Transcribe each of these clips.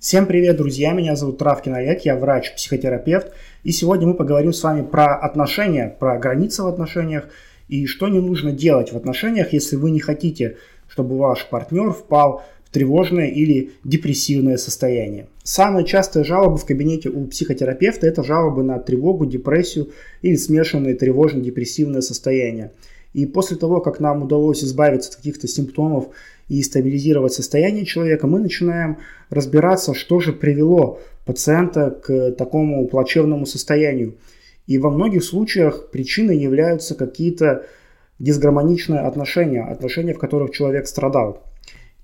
Всем привет, друзья! Меня зовут Травкин Олег, я врач-психотерапевт. И сегодня мы поговорим с вами про отношения, про границы в отношениях и что не нужно делать в отношениях, если вы не хотите, чтобы ваш партнер впал в тревожное или депрессивное состояние. Самые частые жалобы в кабинете у психотерапевта – это жалобы на тревогу, депрессию или смешанное тревожно-депрессивное состояние. И после того, как нам удалось избавиться от каких-то симптомов и стабилизировать состояние человека, мы начинаем разбираться, что же привело пациента к такому плачевному состоянию. И во многих случаях причиной являются какие-то дисгармоничные отношения, отношения, в которых человек страдал.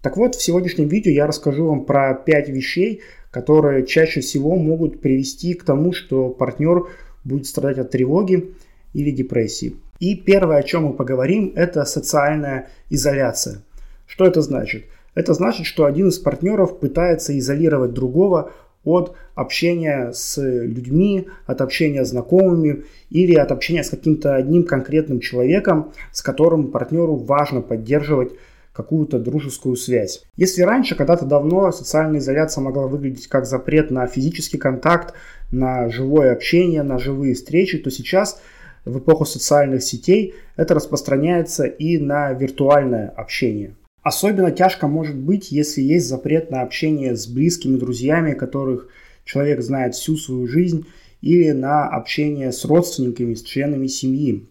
Так вот, в сегодняшнем видео я расскажу вам про 5 вещей, которые чаще всего могут привести к тому, что партнер будет страдать от тревоги или депрессии. И первое, о чем мы поговорим, это социальная изоляция. Что это значит? Это значит, что один из партнеров пытается изолировать другого от общения с людьми, от общения с знакомыми или от общения с каким-то одним конкретным человеком, с которым партнеру важно поддерживать какую-то дружескую связь. Если раньше, когда-то давно, социальная изоляция могла выглядеть как запрет на физический контакт, на живое общение, на живые встречи, то сейчас в эпоху социальных сетей это распространяется и на виртуальное общение. Особенно тяжко может быть, если есть запрет на общение с близкими друзьями, которых человек знает всю свою жизнь, или на общение с родственниками, с членами семьи.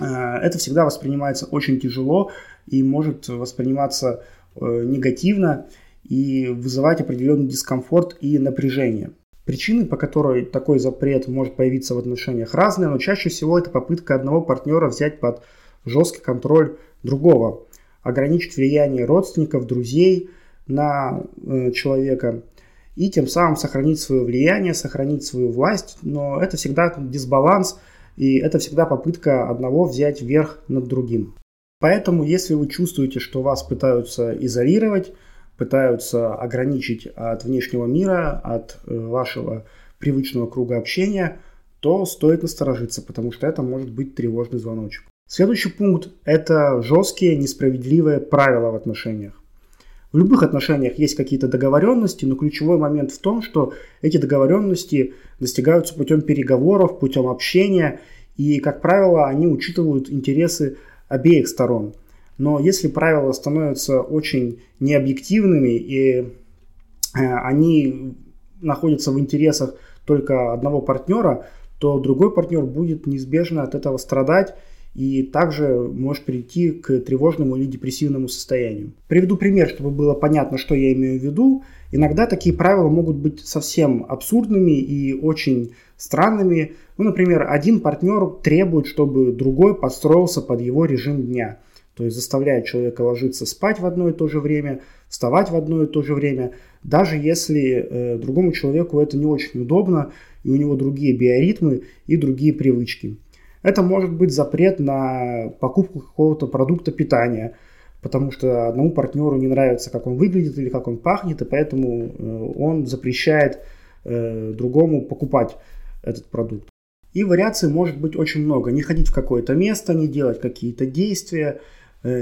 Э, это всегда воспринимается очень тяжело и может восприниматься э, негативно и вызывать определенный дискомфорт и напряжение. Причины, по которой такой запрет может появиться в отношениях разные, но чаще всего это попытка одного партнера взять под жесткий контроль другого, ограничить влияние родственников, друзей на э, человека и тем самым сохранить свое влияние, сохранить свою власть, но это всегда дисбаланс и это всегда попытка одного взять верх над другим. Поэтому, если вы чувствуете, что вас пытаются изолировать, пытаются ограничить от внешнего мира, от э, вашего привычного круга общения, то стоит насторожиться, потому что это может быть тревожный звоночек. Следующий пункт – это жесткие, несправедливые правила в отношениях. В любых отношениях есть какие-то договоренности, но ключевой момент в том, что эти договоренности достигаются путем переговоров, путем общения, и, как правило, они учитывают интересы обеих сторон – но если правила становятся очень необъективными и э, они находятся в интересах только одного партнера, то другой партнер будет неизбежно от этого страдать и также может прийти к тревожному или депрессивному состоянию. Приведу пример, чтобы было понятно, что я имею в виду. Иногда такие правила могут быть совсем абсурдными и очень странными. Ну, например, один партнер требует, чтобы другой подстроился под его режим дня – то есть заставляет человека ложиться спать в одно и то же время, вставать в одно и то же время, даже если э, другому человеку это не очень удобно, и у него другие биоритмы и другие привычки. Это может быть запрет на покупку какого-то продукта питания, потому что одному партнеру не нравится, как он выглядит или как он пахнет, и поэтому э, он запрещает э, другому покупать этот продукт. И вариаций может быть очень много. Не ходить в какое-то место, не делать какие-то действия –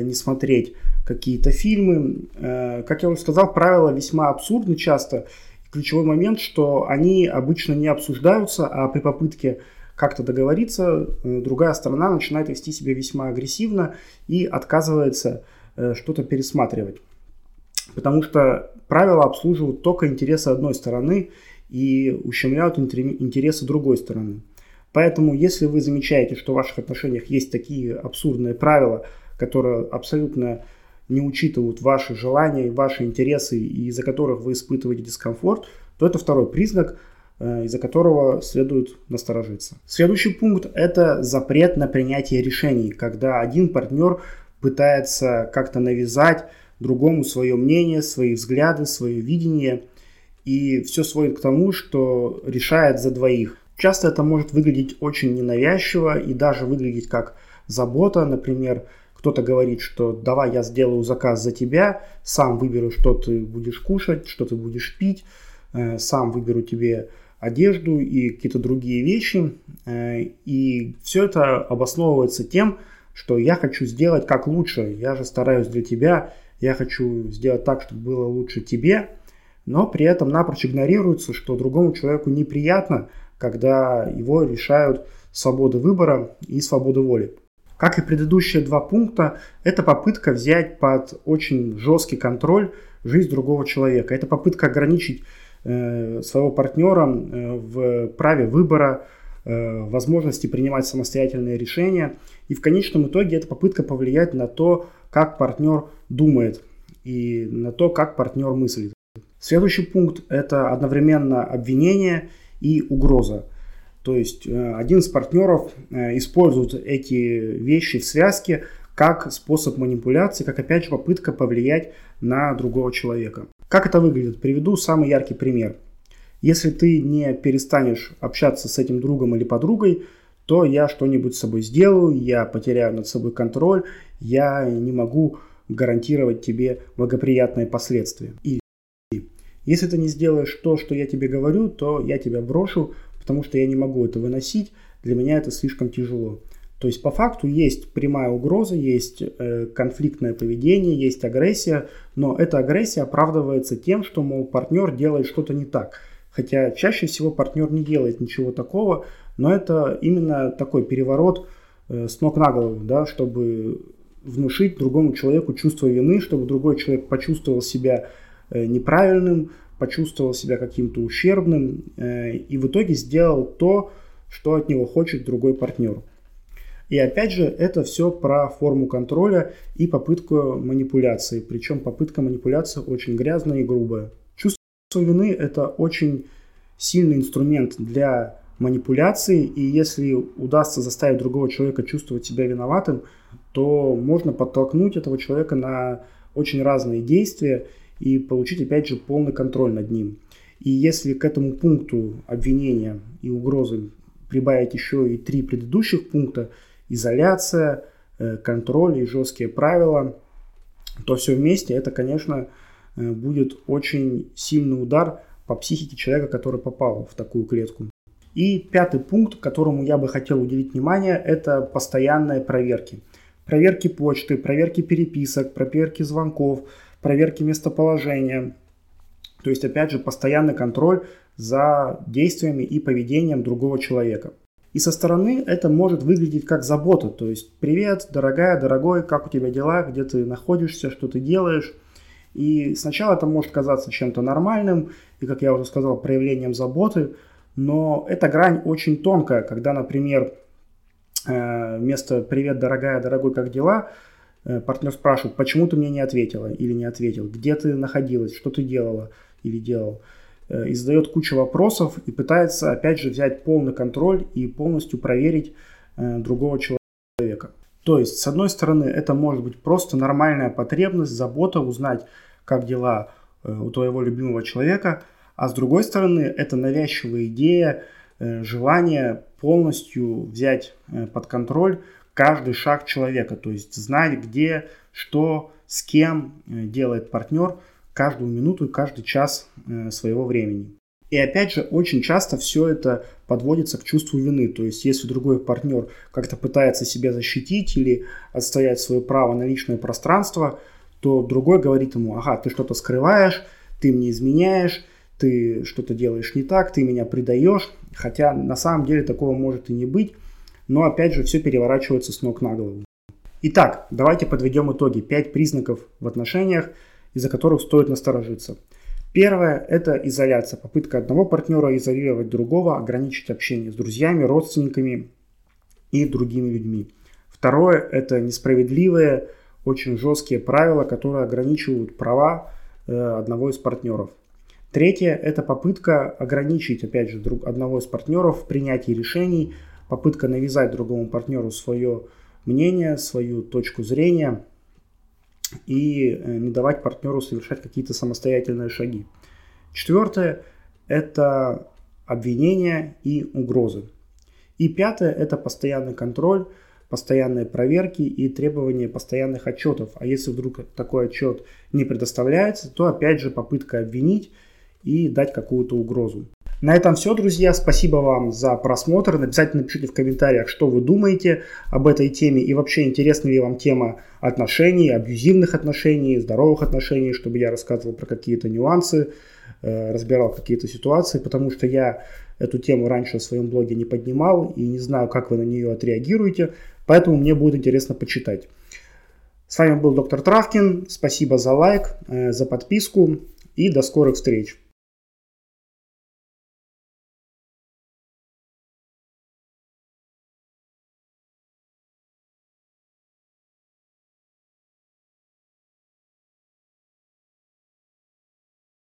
не смотреть какие-то фильмы. Э, как я уже сказал, правила весьма абсурдны часто. Ключевой момент, что они обычно не обсуждаются, а при попытке как-то договориться, э, другая сторона начинает вести себя весьма агрессивно и отказывается что-то пересматривать. Потому что правила обслуживают только интересы одной стороны и ущемляют интересы другой стороны. Поэтому, если вы замечаете, что в ваших отношениях есть такие абсурдные правила, которые абсолютно не учитывают ваши желания ваши интересы, и из-за которых вы испытываете дискомфорт, то это второй признак, э, из-за которого следует насторожиться. Следующий пункт – это запрет на принятие решений, когда один партнер пытается как-то навязать другому свое мнение, свои взгляды, свое видение, и все сводит к тому, что решает за двоих. Часто это может выглядеть очень ненавязчиво и даже выглядеть как забота, например, кто-то говорит, что давай я сделаю заказ за тебя, сам выберу, что ты будешь кушать, что ты будешь пить, э, сам выберу тебе одежду и какие-то другие вещи. Э, и все это обосновывается тем, что я хочу сделать как лучше. Я же стараюсь для тебя, я хочу сделать так, чтобы было лучше тебе. но при этом напрочь игнорируется, что другому человеку неприятно, когда его решают свободы выбора и свободы воли. Как и предыдущие два пункта, это попытка взять под очень жесткий контроль жизнь другого человека. Это попытка ограничить э, своего партнера э, в праве выбора, э, возможности принимать самостоятельные решения. И в конечном итоге это попытка повлиять на то, как партнер думает и на то, как партнер мыслит. Следующий пункт – это одновременно обвинение и угроза. То есть э, один из партнеров э, использует эти вещи в связке как способ манипуляции, как опять же попытка повлиять на другого человека. Как это выглядит? Приведу самый яркий пример. Если ты не перестанешь общаться с этим другом или подругой, то я что-нибудь с собой сделаю, я потеряю над собой контроль, я не могу гарантировать тебе благоприятные последствия. И если ты не сделаешь то, что я тебе говорю, то я тебя брошу, потому что я не могу это выносить, для меня это слишком тяжело. То есть по факту есть прямая угроза, есть э, конфликтное поведение, есть агрессия, но эта агрессия оправдывается тем, что, мол, партнер делает что-то не так. Хотя чаще всего партнер не делает ничего такого, но это именно такой переворот э, с ног на голову, да, чтобы внушить другому человеку чувство вины, чтобы другой человек почувствовал себя э, неправильным, почувствовал себя каким-то ущербным э, и в итоге сделал то, что от него хочет другой партнер. И опять же, это все про форму контроля и попытку манипуляции. Причем попытка манипуляции очень грязная и грубая. Чувство вины – это очень сильный инструмент для манипуляции, и если удастся заставить другого человека чувствовать себя виноватым, то можно подтолкнуть этого человека на очень разные действия, и получить, опять же, полный контроль над ним. И если к этому пункту обвинения и угрозы прибавить еще и три предыдущих пункта, изоляция, э, контроль и жесткие правила, то все вместе это, конечно, э, будет очень сильный удар по психике человека, который попал в такую клетку. И пятый пункт, которому я бы хотел уделить внимание, это постоянные проверки. Проверки почты, проверки переписок, проверки звонков, проверки местоположения. То есть, опять же, постоянный контроль за действиями и поведением другого человека. И со стороны это может выглядеть как забота, то есть привет, дорогая, дорогой, как у тебя дела, где ты находишься, что ты делаешь. И сначала это может казаться чем-то нормальным и, как я уже сказал, проявлением заботы, но эта грань очень тонкая, когда, например, э, вместо «привет, дорогая, дорогой, как дела?» Э, партнер спрашивает, почему ты мне не ответила или не ответил, где ты находилась, что ты делала или делал. Э, и задает кучу вопросов и пытается, опять же, взять полный контроль и полностью проверить э, другого человека. То есть, с одной стороны, это может быть просто нормальная потребность, забота, узнать, как дела у твоего любимого человека, а с другой стороны, это навязчивая идея, желание полностью взять под контроль каждый шаг человека, то есть знать, где, что, с кем э, делает партнер каждую минуту и каждый час э, своего времени. И опять же, очень часто все это подводится к чувству вины. То есть, если другой партнер как-то пытается себя защитить или отстоять свое право на личное пространство, то другой говорит ему, ага, ты что-то скрываешь, ты мне изменяешь, ты что-то делаешь не так, ты меня предаешь. Хотя на самом деле такого может и не быть но опять же все переворачивается с ног на голову. Итак, давайте подведем итоги. Пять признаков в отношениях, из-за которых стоит насторожиться. Первое – это изоляция. Попытка одного партнера изолировать другого, ограничить общение с друзьями, родственниками и другими людьми. Второе – это несправедливые, очень жесткие правила, которые ограничивают права э, одного из партнеров. Третье – это попытка ограничить, опять же, друг, одного из партнеров в принятии решений, попытка навязать другому партнеру свое мнение, свою точку зрения и э, не давать партнеру совершать какие-то самостоятельные шаги. Четвертое – это обвинения и угрозы. И пятое – это постоянный контроль, постоянные проверки и требования постоянных отчетов. А если вдруг такой отчет не предоставляется, то опять же попытка обвинить и дать какую-то угрозу. На этом все, друзья. Спасибо вам за просмотр. Обязательно напишите в комментариях, что вы думаете об этой теме и вообще интересна ли вам тема отношений, абьюзивных отношений, здоровых отношений, чтобы я рассказывал про какие-то нюансы э, разбирал какие-то ситуации, потому что я эту тему раньше в своем блоге не поднимал и не знаю, как вы на нее отреагируете, поэтому мне будет интересно почитать. С вами был доктор Травкин, спасибо за лайк, э, за подписку и до скорых встреч.